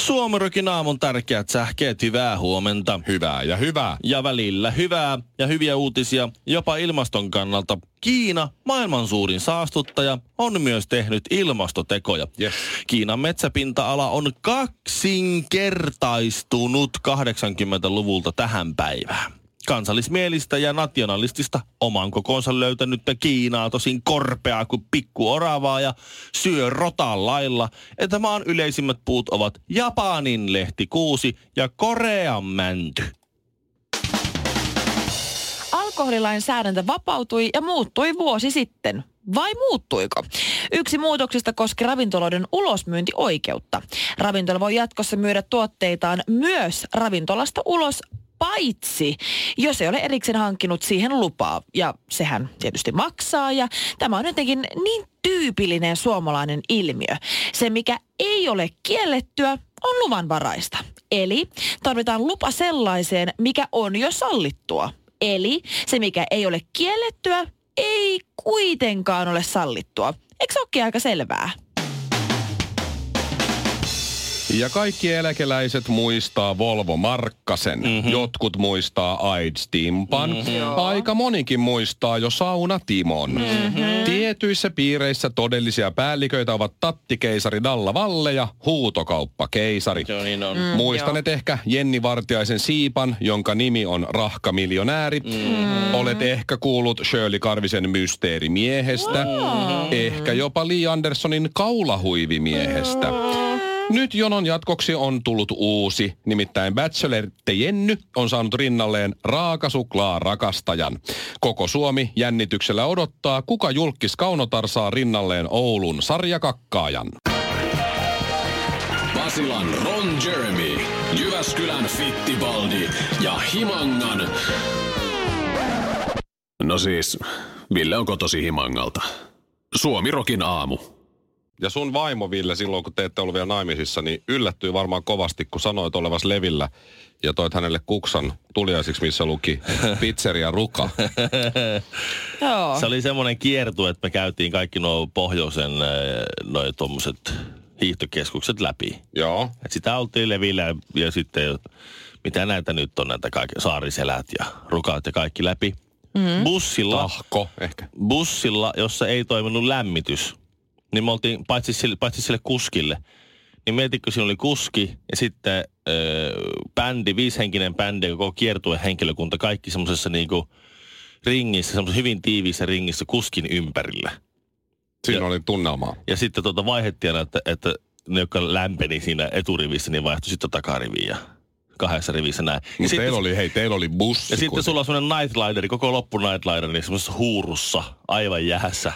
Suomerokin aamun tärkeät sähkeet, hyvää huomenta. Hyvää ja hyvää. Ja välillä hyvää ja hyviä uutisia jopa ilmaston kannalta. Kiina, maailman suurin saastuttaja, on myös tehnyt ilmastotekoja. Yes. Kiinan metsäpinta-ala on kaksinkertaistunut 80-luvulta tähän päivään. Kansallismielistä ja nationalistista oman kokonsa löytänyt Kiinaa tosin korpeaa kuin pikku oravaa ja syö rotan lailla, että maan yleisimmät puut ovat Japanin lehtikuusi ja Korean mänty. Alkoholilainsäädäntö vapautui ja muuttui vuosi sitten. Vai muuttuiko? Yksi muutoksista koski ravintoloiden ulosmyyntioikeutta. Ravintola voi jatkossa myydä tuotteitaan myös ravintolasta ulos paitsi jos ei ole erikseen hankkinut siihen lupaa. Ja sehän tietysti maksaa ja tämä on jotenkin niin tyypillinen suomalainen ilmiö. Se, mikä ei ole kiellettyä, on luvanvaraista. Eli tarvitaan lupa sellaiseen, mikä on jo sallittua. Eli se, mikä ei ole kiellettyä, ei kuitenkaan ole sallittua. Eikö se olekin aika selvää? Ja kaikki eläkeläiset muistaa Volvo Markkasen. Mm-hmm. Jotkut muistaa AIDS Timpan. Mm-hmm. Aika monikin muistaa jo Sauna Timon. Mm-hmm. Tietyissä piireissä todellisia päälliköitä ovat tattikeisari Dalla Valle ja huutokauppa keisari. Joo, niin on. Mm, Muistanet ehkä Jenni Vartiaisen siipan, jonka nimi on Rahka miljonääri. Mm-hmm. Olet ehkä kuullut Shirley Karvisen mysteerimiehestä. Mm-hmm. Ehkä jopa Lee Andersonin kaulahuivimiehestä. Mm-hmm. Nyt jonon jatkoksi on tullut uusi, nimittäin Bachelorette Jenny on saanut rinnalleen raakasuklaa rakastajan. Koko Suomi jännityksellä odottaa, kuka julkis Kaunotar saa rinnalleen Oulun sarjakakkaajan. Basilan Ron Jeremy, Jyväskylän Fittibaldi ja Himangan... No siis, Ville on kotosi Himangalta. Suomirokin aamu. Ja sun vaimo Ville silloin, kun te ette ollut vielä naimisissa, niin yllättyi varmaan kovasti, kun sanoit olevas levillä ja toit hänelle kuksan tuliaisiksi, missä luki pizzeria Ruka. Joo. Se oli semmoinen kiertu, että me käytiin kaikki nuo pohjoisen noin tuommoiset hiihtokeskukset läpi. Joo. Et sitä oltiin levillä ja, sitten, mitä näitä nyt on, näitä kaikki saariselät ja rukaat ja kaikki läpi. Mm. Bussilla, Tahko ehkä. bussilla, jossa ei toiminut lämmitys, niin me oltiin, paitsi sille, paitsi sille kuskille, niin mietitkö, siinä oli kuski ja sitten öö, bändi, viishenkinen bändi, koko kiertue henkilökunta, kaikki semmoisessa niinku ringissä, semmoisessa hyvin tiiviissä ringissä kuskin ympärillä. Siinä Ja- oli tunnelmaa. Ja sitten tuota vaihdettiin aina, että, että ne, jotka lämpeni siinä eturivissä, niin vaihtui sitten takariviin ja kahdessa rivissä näin. Ja Mutta sitten, teillä oli, hei, teillä oli bussi. ja sitten sulla on semmoinen nightlineri, koko loppu nightlineri, semmoisessa huurussa, aivan jäässä.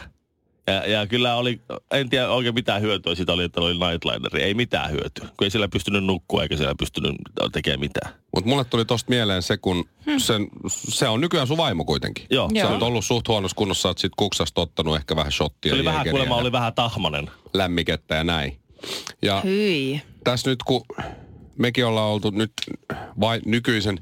Ja, ja kyllä oli, en tiedä oikein mitään hyötyä siitä oli, että oli nightlineri. Ei mitään hyötyä, kun ei siellä pystynyt nukkua eikä siellä pystynyt tekemään mitään. Mutta mulle tuli tosta mieleen se, kun sen, se on nykyään sun vaimo kuitenkin. Joo, Se on ollut suht huonossa kunnossa, että sit kuksasta ottanut ehkä vähän shottia, Se oli vähän, kuulemma oli vähän tahmanen. lämmikettä ja näin. Ja Hyi. tässä nyt kun mekin ollaan oltu nyt vai, nykyisen,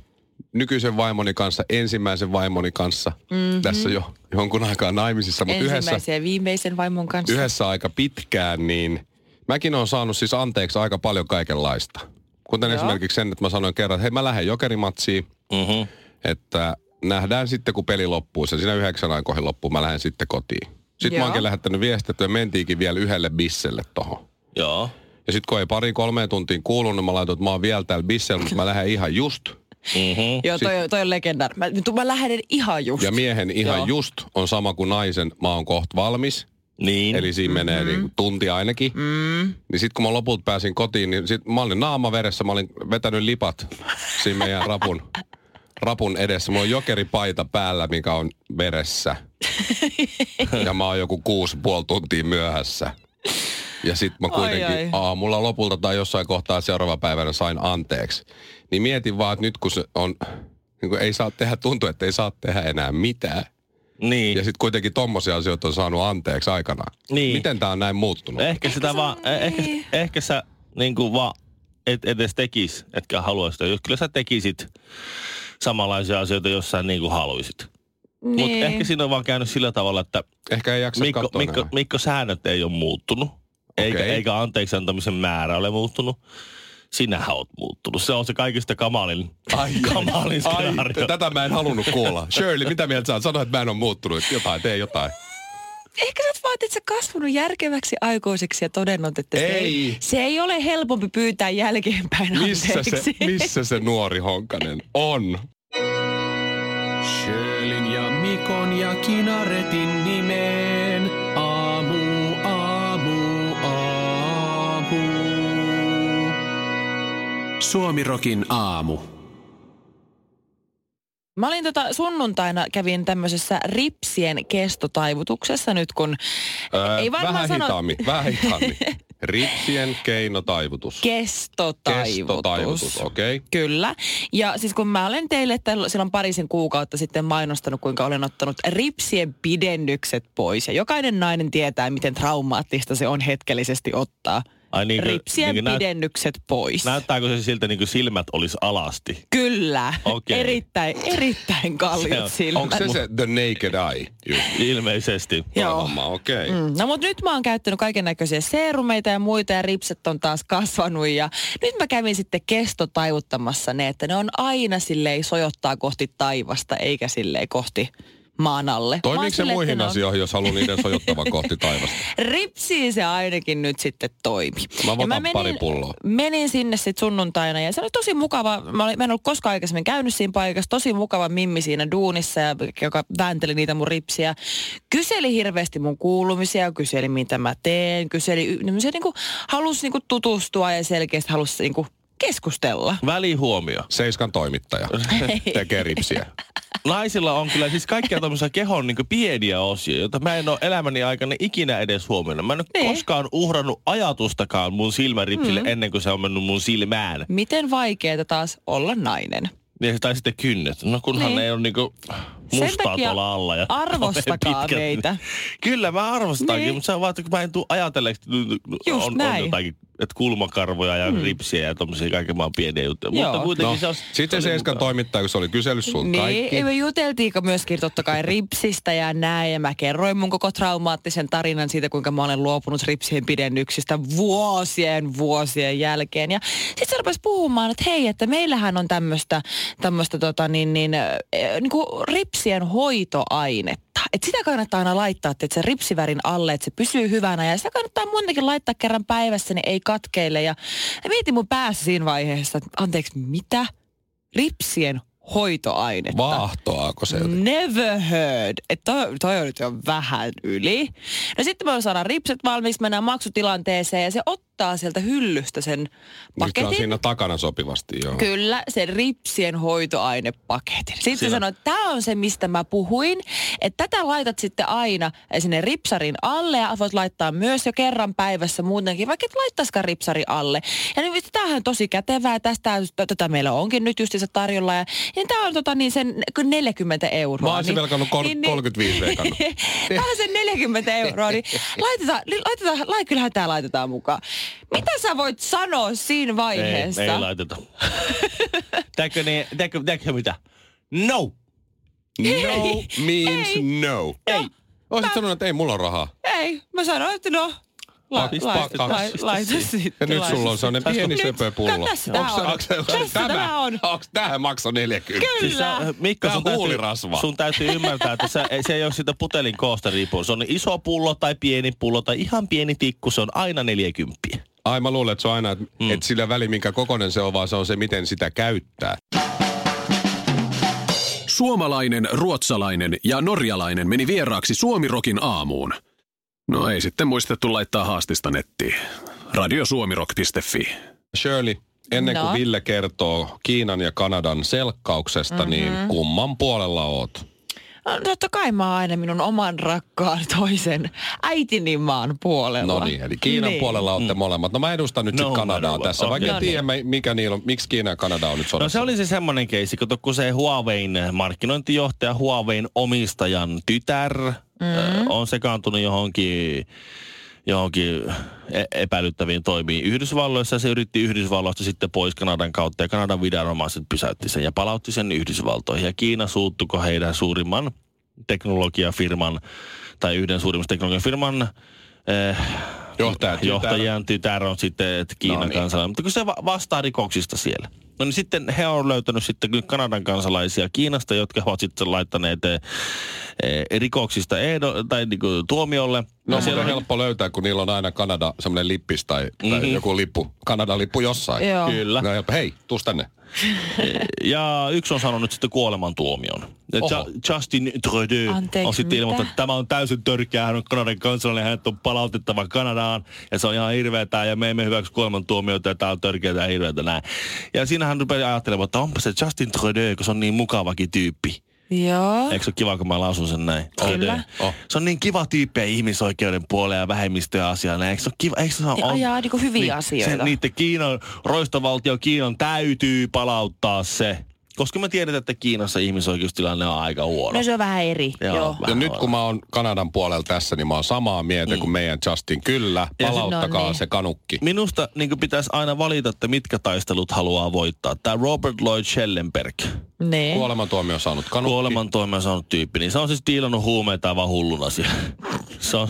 nykyisen vaimoni kanssa, ensimmäisen vaimoni kanssa mm-hmm. tässä jo jonkun aikaa naimisissa, mutta yhdessä, Ensimmäisen ja viimeisen vaimon kanssa. yhdessä aika pitkään, niin mäkin olen saanut siis anteeksi aika paljon kaikenlaista. Kuten Joo. esimerkiksi sen, että mä sanoin kerran, että hei mä lähden jokerimatsiin, Mm-hmm. että nähdään sitten kun peli loppuu. Se siinä yhdeksän aikoihin loppuu, mä lähden sitten kotiin. Sitten mä Joo. oonkin lähettänyt viestiä, että me mentiinkin vielä yhdelle bisselle tohon. Joo. Ja sitten kun ei pari kolmeen tuntiin kuulunut, niin mä laitoin, että mä oon vielä täällä bissellä, mutta mä lähden ihan just. Mm-hmm. Joo, toi, toi on legendaari. Mä, nyt mä lähden ihan just. Ja miehen ihan Joo. just on sama kuin naisen, mä oon kohta valmis. Niin. Eli siinä menee niin tunti ainakin. Mm. Niin sitten kun mä lopulta pääsin kotiin, niin sit mä olin naama veressä, mä olin vetänyt lipat siinä meidän rapun, rapun edessä. Mulla on jokeripaita päällä, mikä on veressä. ja mä oon joku kuusi puoli tuntia myöhässä. Ja sit mä kuitenkin Ai, ai. aamulla lopulta tai jossain kohtaa seuraava päivänä sain anteeksi. Niin mietin vaan, että nyt kun se on, niin kun ei saa tehdä, tuntuu, että ei saa tehdä enää mitään. Niin. Ja sitten kuitenkin tommosia asioita on saanut anteeksi aikanaan. Niin. Miten tää on näin muuttunut? Ehkä, sitä se vaan, on ehkä, niin. ehkä sä niin kuin vaan et edes tekis, etkä haluaisi sitä. Jos kyllä sä tekisit samanlaisia asioita, jos sä niin kuin haluisit. Niin. Mutta ehkä siinä on vaan käynyt sillä tavalla, että Ehkä ei jaksa Mikko, katsoa Mikko, enää. Mikko säännöt ei ole muuttunut. Eikä, Okei. eikä anteeksi antamisen määrä ole muuttunut. Sinähän oot muuttunut. Se on se kaikista kamalin, Ai, kamalin ai, skenaario. tätä mä en halunnut kuulla. Shirley, mitä mieltä sä oot? Sano, että mä en ole muuttunut. Että Jotain, tee jotain. Ehkä sä oot vaan, että sä kasvanut järkeväksi aikuiseksi ja todennut, että se Ei. ei, se ei ole helpompi pyytää jälkeenpäin Missä se, missä se nuori Honkanen on? Sjölin ja Mikon ja Kinaretin nimeen. Suomirokin aamu. Mä olin tota sunnuntaina, kävin tämmöisessä ripsien kestotaivutuksessa nyt, kun Öö, ei varmaan vähän sano... hitaammin, vähän hitaammin. Ripsien keinotaivutus. Kestotaivutus. Kestotaivutus, okei. Okay. Kyllä. Ja siis kun mä olen teille silloin parisen kuukautta sitten mainostanut, kuinka olen ottanut ripsien pidennykset pois. Ja jokainen nainen tietää, miten traumaattista se on hetkellisesti ottaa Ai niin kuin- ripsien niin kuin näyt- pidennykset pois. Näyttääkö se siltä niin kuin silmät olisi alasti? Kyllä. Okei. Erittäin, erittäin Se on- silmät. Onko se se The Naked Eye? Just. Ilmeisesti. Joo. Okei. Okay. Mm. No mutta nyt mä oon käyttänyt kaiken näköisiä seerumeita ja muita ja ripset on taas kasvanut ja nyt mä kävin sitten kestotaivuttamassa ne, että ne on aina silleen sojottaa kohti taivasta eikä silleen kohti maan alle. Mä Toimiiko se muihin on- asioihin, jos haluaa niiden sojottavan kohti taivasta? Ripsiin se ainakin nyt sitten toimi. Mä Ja otan pari pulloa. menin sinne sitten sunnuntaina ja se oli tosi mukava. Mä, olin, mä en ollut koskaan aikaisemmin käynyt siinä paikassa. Tosi mukava mimmi siinä duunissa, ja, joka väänteli niitä mun ripsiä. Kyseli hirveästi mun kuulumisia, kyseli mitä mä teen. Kyseli, niin se niinku, halusi niinku tutustua ja selkeästi halusi niinku keskustella. Välihuomio. Seiskan toimittaja tekee ripsiä. Naisilla on kyllä siis kaikkia tämmöisiä kehon niin pieniä osia, joita mä en ole elämäni aikana ikinä edes huomioinut. Mä en ole Niin. koskaan uhrannut ajatustakaan mun silmäripsille mm. ennen kuin se on mennyt mun silmään. Miten vaikeeta taas olla nainen. Niin, tai sitten kynnet. No kunhan Niin. ne ei ole niinku mustaa tuolla alla. Ja arvostakaa meitä. Kyllä mä arvostankin, Niin. mutta se on vaan, että kun mä en tule ajatelleeksi, että Just on, on jotakin, että kulmakarvoja ja mm. ripsiä ja tommosia kaiken maan pieniä juttuja. Joo. Mutta kuitenkin No, se on... sitten se mukava. toimittaja, kun se oli kysellyt sun Niin, kaikki. me juteltiinko myöskin totta kai ripsistä ja näin. Ja mä kerroin mun koko traumaattisen tarinan siitä, kuinka mä olen luopunut ripsien pidennyksistä vuosien vuosien jälkeen. Ja sitten se rupesi puhumaan, että hei, että meillähän on tämmöistä tämmöistä tota niin, niin, äh, niin kuin ripsien hoitoainetta. Että sitä kannattaa aina laittaa, että se ripsivärin alle, että se pysyy hyvänä. Ja sitä kannattaa muutenkin laittaa kerran päivässä, niin ei katkeile. Ja, ja mietin mun päässä siinä vaiheessa, että anteeksi, mitä? Ripsien hoitoainetta. Vaahtoaako se jotenkin? Never heard. Että toi, toi on nyt jo vähän yli. No sitten me saadaan ripset valmiiksi, mennään maksutilanteeseen ja se ottaa sieltä hyllystä sen Nyt on paketin. siinä takana sopivasti, joo. Kyllä, sen ripsien hoitoainepaketin. Sitten se Siinä- sanoi, että tämä on se, mistä mä puhuin. Että tätä laitat sitten aina sinne ripsarin alle ja voit laittaa myös jo kerran päivässä muutenkin, vaikka et laittaisikaan ripsari alle. Ja niin, tämähän on tosi kätevää. Tästä tätä meillä onkin nyt justiinsa tarjolla. Ja, ja tämä on tota, niin sen 40 euroa. Mä olisin velkannut kol- 35 veikannut. Tämä on sen 40 euroa, niin laitetaan, li- laitetaan, lai, kyllähän tämä laitetaan mukaan. Mitä sä voit sanoa siinä vaiheessa? Ei, ei laiteta. Tääkö, ne, tääkö, tääkö mitä? No! No means Ei. no. Ei. Olisit sanonut, että ei mulla ole rahaa. Ei, mä sanoin, että no, la, Pistä la, kaksi. la, laita sitten. Ja nyt laita sulla on sellainen pieni Nyt- söpö pullo. Tässä tää Onks- on. Tässä tämä on. Onks tähän makso 40? Kyllä. Siis sä, Mikko, Tää sun on täytyy, sun täytyy ymmärtää, että se, se ei ole siitä putelin koosta riippuen. Se on iso pullo tai pieni pullo tai ihan pieni tikku, se on aina 40. Ai mä luulen, että se on aina, että mm. et sillä väli minkä kokonen se on, vaan se on se, miten sitä käyttää. Suomalainen, ruotsalainen ja norjalainen meni vieraaksi Suomirokin aamuun. No ei sitten muistettu laittaa haastista nettiin. Radiosuomirok.fi. Shirley, ennen kuin No. Ville kertoo Kiinan ja Kanadan selkkauksesta, mm-hmm. niin kumman puolella oot? No, totta kai mä oon aina minun oman rakkaan toisen äitini maan puolella. No niin, eli Kiinan Niin. puolella olette molemmat. No mä edustan nyt No, sitten Kanadaa mä- tässä, vaikka okei. en tiedä mikä niillä on, miksi Kiina ja Kanada on nyt No sodassa. se oli se semmoinen keissi, kato, kun se Huawein markkinointijohtaja, Huawein omistajan tytär mm. on sekaantunut johonkin johonkin e- epäilyttäviin toimiin Yhdysvalloissa. Se yritti Yhdysvalloista sitten pois Kanadan kautta ja Kanadan viranomaiset pysäytti sen ja palautti sen Yhdysvaltoihin. Ja Kiina suuttuko heidän suurimman teknologiafirman tai yhden suurimmista teknologiafirman eh, Johtaja, tytär. johtajan tytär on sitten että Kiinan No niin. kansalainen. Mutta kun se va- vastaa rikoksista siellä. No niin sitten he on löytänyt sitten kyllä Kanadan kansalaisia Kiinasta, jotka ovat sitten laittaneet eh, rikoksista ehdo, tai niinku tuomiolle. No Ja siellä on helppo löytää, kun niillä on aina Kanada semmoinen lippis tai, tai Mhm. joku lippu. Kanadan lippu jossain. Joo. Kyllä. No, hei, tuus tänne. Ja yksi on sanonut nyt sitten kuolemantuomion. Ja Justin Trudeau Anteeksi, on sitten ilmoittanut, että tämä on täysin törkeä, hän on Kanadan kansalainen, hänet on palautettava Kanadaan, ja se on ihan hirveetä, ja me emme hyväksy kuolemantuomioita, ja tämä on törkeää ja hirveätä näin. Ja siinä hän rupeaa ajattelemaan, että onpa se Justin Trudeau, kun se on niin mukavakin tyyppi. Joo. Eikö se ole kiva, kun mä lausun sen näin? Kyllä. Oh. Se on niin kiva tyyppi ja ihmisoikeuden puolella ja vähemmistöjen asialla. Eikö se ole kiva? Eikö se ole, Ja ajaa niinku hyviä asioita. Sen, niiden Kiinan, roistovaltio Kiinan täytyy palauttaa se. Koska me tiedetään, että Kiinassa ihmisoikeustilanne on aika huono. No se on vähän eri. Joo. Joo. Ja Vähän nyt kun mä oon Kanadan puolella tässä, niin mä oon samaa mieltä kuin meidän Justin. Kyllä, Ja se- palauttakaa No niin. se kanukki. Minusta niin pitäisi aina valita, että mitkä taistelut haluaa voittaa. Tämä Robert Lloyd Schellenberg, Niin. Kuolemantuomio saanut kanukki. kuolemantoimea saanut tyyppi, niin se on siis diilannut huumeita aivan hulluna siellä. Se on,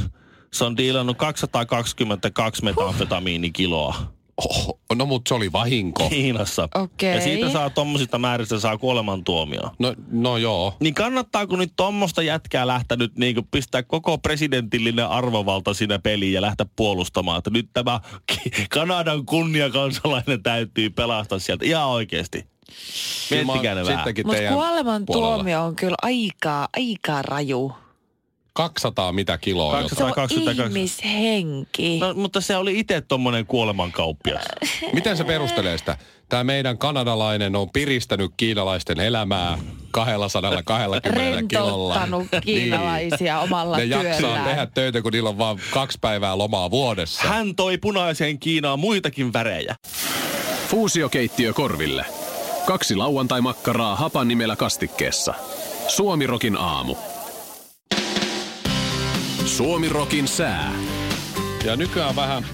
se on diilannut 222 metamfetamiinikiloa. Oho, no mut se oli vahinko. Kiinassa. Okei. Ja siitä saa tommosista määristä saa kuolemantuomioon. No, no joo. Niin kannattaako nyt tommosta jätkää lähteä nyt niin pistää koko presidentillinen arvovalta siinä peliin ja lähteä puolustamaan, että nyt tämä Kanadan kunniakansalainen täytyy pelastaa sieltä ihan oikeasti. Oon Miettikää ne vähän. Mutta teidän kuoleman puolella. tuomio on kyllä aika, aika raju. 200 mitä kiloa. 200. Se on 122. ihmishenki. No, mutta se oli itse tommonen kuolemankauppias. Miten se perustelee sitä? Tämä meidän kanadalainen on piristänyt kiinalaisten elämää 220 kilolla. Rentouttanut kiinalaisia omalla Ne jaksaa työllään. tehdä töitä, kun niillä on vain kaksi päivää lomaa vuodessa. Hän toi punaiseen Kiinaan muitakin värejä. Fuusiokeittiö korville. Kaksi lauantai-makkaraa hapan nimellä kastikkeessa. Suomirokin aamu. Suomirokin sää. Ja nykyään vähän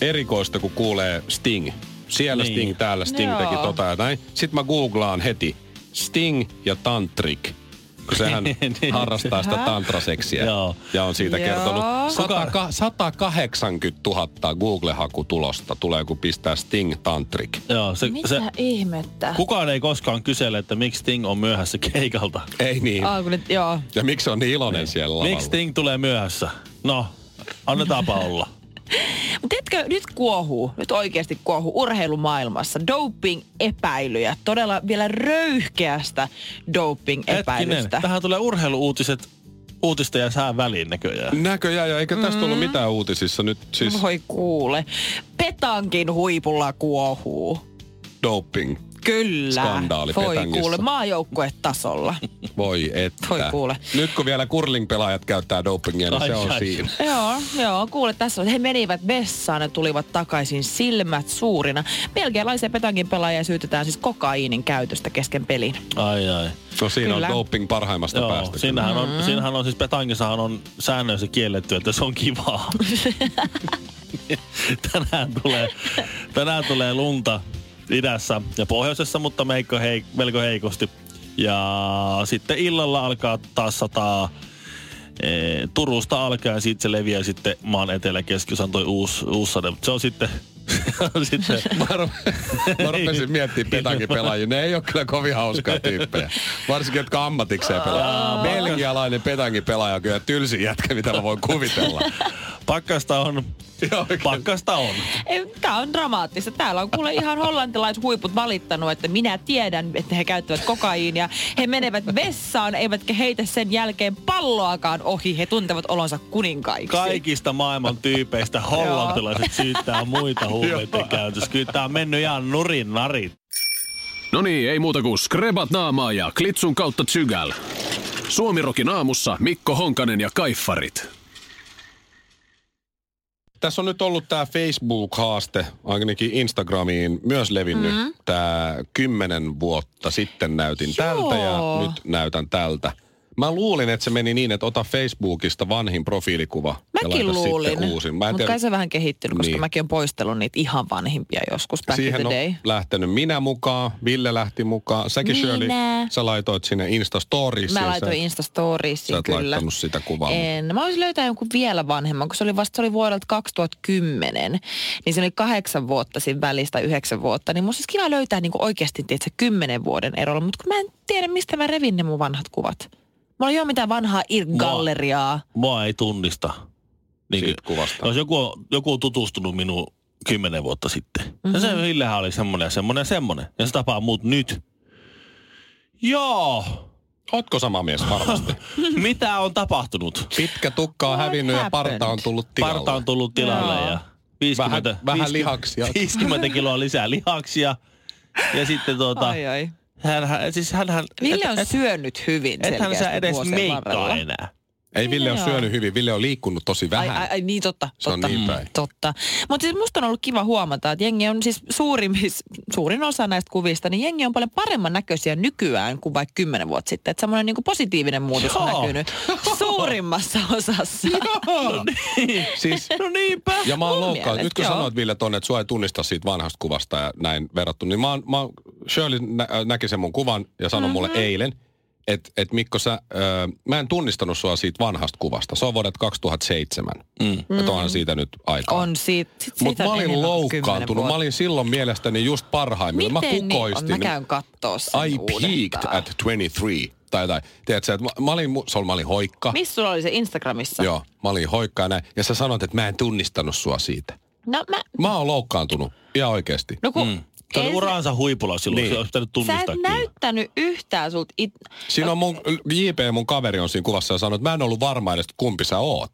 erikoista, kun kuulee Sting. Siellä Niin. Sting, täällä Sting Joo. teki tota ja näin. Sitten mä googlaan heti Sting ja Tantrik. Kun sehän Niin. harrastaa sitä tantraseksiä. Joo. Ja on siitä Joo. kertonut 100, 180 000 Google-hakutulosta tulee, kun pistää Sting Tantrik. Joo, se, Mitä se, ihmettä? kukaan ei koskaan kysele, että miksi Sting on myöhässä keikalta. Ei niin. Ah, kun nyt, joo. Ja miksi se on niin iloinen siellä lavalla? Miksi Sting tulee myöhässä? No, annetaanpa olla. Mutta tiedätkö, nyt kuohuu, nyt oikeasti kuohuu urheilumaailmassa doping-epäilyjä. Todella vielä röyhkeästä Hetkinen, doping-epäilystä. tähän tulee urheiluuutiset uutista ja sään väliin näköjään. Näköjään, ja eikä tästä ollut mitään uutisissa nyt siis Voi kuule. Petankin huipulla kuohuu. doping. Kyllä. Skandaali Voi Petangissa. kuule, maajoukkuetasolla. Voi että. Voi kuule. Nyt kun vielä curling-pelaajat käyttää dopingia, niin se on siinä. joo, joo, kuule tässä on. He menivät vessaan ja tulivat takaisin silmät suurina. Belgialaisia petankin pelaajia syytetään siis kokaiinin käytöstä kesken pelin. Ai ai. No siinä Kyllä. on doping parhaimmasta Joo, päästä. siinähän on, mm-hmm. siinähän on siis petangissahan on säännöissä kielletty, että se on kivaa. tänään, tulee, tänään tulee lunta idässä ja pohjoisessa, mutta meikko hei, melko heikosti. Ja sitten illalla alkaa taas sataa e, Turusta alkaen, siitä se leviää sitten maan etelä keskiosan toi uusi, uusi sade. Mutta se on sitten, on sitten Mä, rup- mä rupesin miettimään petankin pelaajia. Ne ei ole kyllä kovin hauskaa tyyppejä. Varsinkin, jotka ammatikseen pelaa. Belgialainen petankin pelaaja on kyllä tylsin jätkä, mitä mä voin kuvitella. Pakkasta on, pakkasta on. Tämä on dramaattista. Täällä on kuule ihan hollantilaishuiput valittanut, että minä tiedän, että he käyttävät kokaiinia. He menevät vessaan, eivätkä heitä sen jälkeen palloakaan ohi. He tuntevat olonsa kuninkaiksi. Kaikista maailman tyypeistä hollantilaiset syyttää muita huumeiden käytössä. Kyllä tää on mennyt ihan nurin narin. No niin, ei muuta kuin skrebat naamaa ja klitsun kautta tsygäl. Suomirokin aamussa Mikko Honkanen ja Kaiffarit. Tässä on nyt ollut tämä Facebook-haaste, ainakin Instagramiin myös levinnyt. Mm-hmm. Tämä kymmenen vuotta sitten näytin Joo. tältä ja nyt näytän tältä. Mä luulin, että se meni niin, että ota Facebookista vanhin profiilikuva ja Mäkin laita luulin, sitten uusin. Mä en mutta kai se vähän kehittynyt, koska Niin. mäkin olen poistellut niitä ihan vanhimpia joskus back siihen in on the day. lähtenyt minä mukaan, Ville lähti mukaan. Säkin Minä. Shirley, sä laitoit sinne Insta-storiesiin. Mä laitoin Instastoriesiin sä et kyllä. laittanut sitä kuvaa. En. Mä voisin löytää jonkun vielä vanhemman, kun se oli vasta se oli vuodelta 2010. Niin se oli kahdeksan vuotta siinä välistä, yhdeksän vuotta. Niin musta olisi kiva löytää niin oikeasti tietysti kymmenen vuoden erolla. Mutta kun mä en tiedä, mistä mä revin ne mun vanhat kuvat. Mulla ei ole mitään vanhaa irk-galleriaa. Mua ei tunnista. Niin Siitä kuvasta. Jos joku on, joku on tutustunut minuun kymmenen vuotta sitten. Mm-hmm. Ja se Mhm. Villehän oli semmoinen ja semmoinen ja semmoinen. Ja se tapaa muut nyt. Joo. Ootko sama mies varmasti? Mitä on tapahtunut? Pitkä tukka on What hävinnyt ja parta happened? on tullut tilalle. Parta on tullut tilalle Joo. ja 50, Vähän- vähän lihaksia. 50 kiloa lisää lihaksia. Ja sitten tuota, Ai ai. Hän, hän, siis hänhän, Ville et- on et- syönyt hyvin ethän selkeästi sä edes meikkaa varrella. enää. Ei Ville ole Joo. syönyt hyvin, Ville on liikkunut tosi vähän. ai, ai, niin totta. Se on totta. niin päin. Totta. Mutta siis musta on ollut kiva huomata, että jengi on siis suurin, suurin osa näistä kuvista, niin jengi on paljon paremman näköisiä nykyään kuin vaikka kymmenen vuotta sitten. Että semmoinen niinku positiivinen muutos on Joo. näkynyt suurimmassa osassa. No niin. Siis, No niinpä. ja mä oon mielestä, Nyt kun joo. sanoit Ville tonne, että sua ei tunnista siitä vanhasta kuvasta ja näin verrattuna, niin mä, oon, mä oon, Shirley nä, äh, näki sen mun kuvan ja sanoi mm-hmm. mulle eilen, että et Mikko sä, ö, mä en tunnistanut sua siitä vanhasta kuvasta. Se on vuodet 2007. Mm. Että onhan siitä nyt aikaa. On siitä, sit siitä Mutta mä olin loukkaantunut. Mä olin silloin mielestäni just parhaimmillaan. Miten Mä niin on? kukoistin. Mä käyn kattoo sen I peaked uudestaan. at 23. Tai jotain. Tiedätkö, että mä, mä, olin, se oli, mä olin hoikka. Missä sulla oli se Instagramissa? Joo, mä olin hoikka ja näin. Ja sä sanoit, että mä en tunnistanut sua siitä. No mä... Mä oon loukkaantunut. Ihan oikeesti. No kun... Mm. Se oli uransa huipulla silloin, Niin. se olisi pitänyt Sä tunnistaa et kyllä. näyttänyt yhtään sulta it... Siinä on mun, JP mun kaveri on siinä kuvassa ja sanoi, että mä en ollut varma edes, että kumpi sä oot.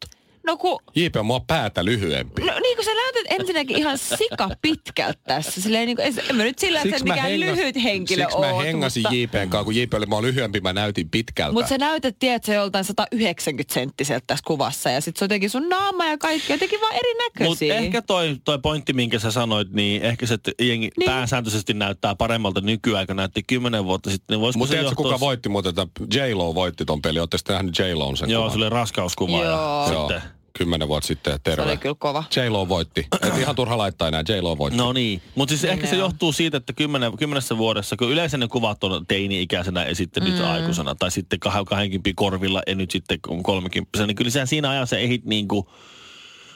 No kun... JP on mua päätä lyhyempi. No niin kuin sä näytät ensinnäkin ihan sika pitkältä tässä. Silleen niin kuin, en mä nyt sillä, että sä mikään lyhyt henkilö siksi oot, mä hengasin mutta... JPn kanssa, kun JP oli mua lyhyempi, mä näytin pitkältä. Mutta sä näytät, tiedätkö, joltain 190 senttiseltä tässä kuvassa. Ja sit se on jotenkin sun naama ja kaikki jotenkin vaan Mutta erinäköisiä. ehkä toi, toi pointti, minkä sä sanoit, niin ehkä se, että jengi Niin. pääsääntöisesti näyttää paremmalta nykyään, kun näytti kymmenen vuotta sitten. Niin Mutta tiedätkö, kuka voitti muuten? että J-Lo voitti ton peli. Ootte sitten nähnyt J-Lo sen Joo, kuvan? se oli raskauskuva Joo. ja Joo, sitten... kymmenen vuotta sitten. se Terve. oli kyllä kova. J-Lo voitti. Et ihan turha laittaa enää. J-Lo voitti. No niin, mutta siis Niin ehkä se on. johtuu siitä, että kymmenen, kymmenessä vuodessa, kun yleensä ne kuvat on teini-ikäisenä ja sitten nyt Mm. aikuisena, tai sitten kah- kahdenkympin korvilla ja nyt sitten on kolmekymppisenä, niin kyllä siinä ajassa ehdit niin kuin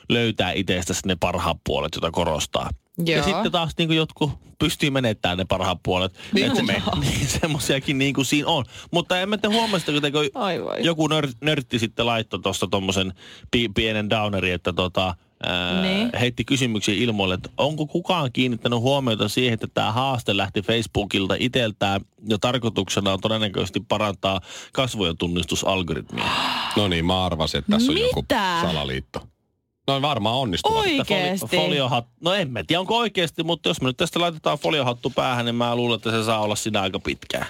löytää itsestäsi ne parhaat puolet, joita korostaa. Joo. Ja sitten taas niin kuin jotkut pystyy menettämään ne parhaat puolet. Niin kuin se- me. Niin, semmoisiakin niin kuin siinä on. Mutta en mä te huomasta, kun joku nör, nörtti sitten laittoi tuosta tommosen pi, pienen downeri, että tota, ää, Niin. heitti kysymyksiä ilmoille, että onko kukaan kiinnittänyt huomiota siihen, että tämä haaste lähti Facebookilta iteltään ja tarkoituksena on todennäköisesti parantaa kasvojen tunnistusalgoritmia. No niin, mä arvasin, että tässä on joku Mitä? salaliitto. No varmaan. Että Oikeesti? foliohat, no en mä tiedä onko oikeasti, mutta jos me nyt tästä laitetaan foliohattu päähän, niin mä luulen, että se saa olla siinä aika pitkään.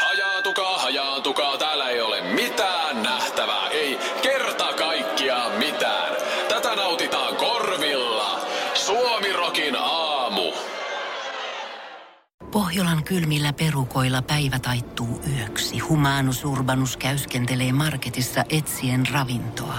Hajaantukaa, hajaantukaa, täällä ei ole mitään nähtävää, ei kerta kaikkiaan mitään. Tätä nautitaan korvilla. Suomirokin aamu. Pohjolan kylmillä perukoilla päivä taittuu yöksi. Humanus Urbanus käyskentelee marketissa etsien ravintoa.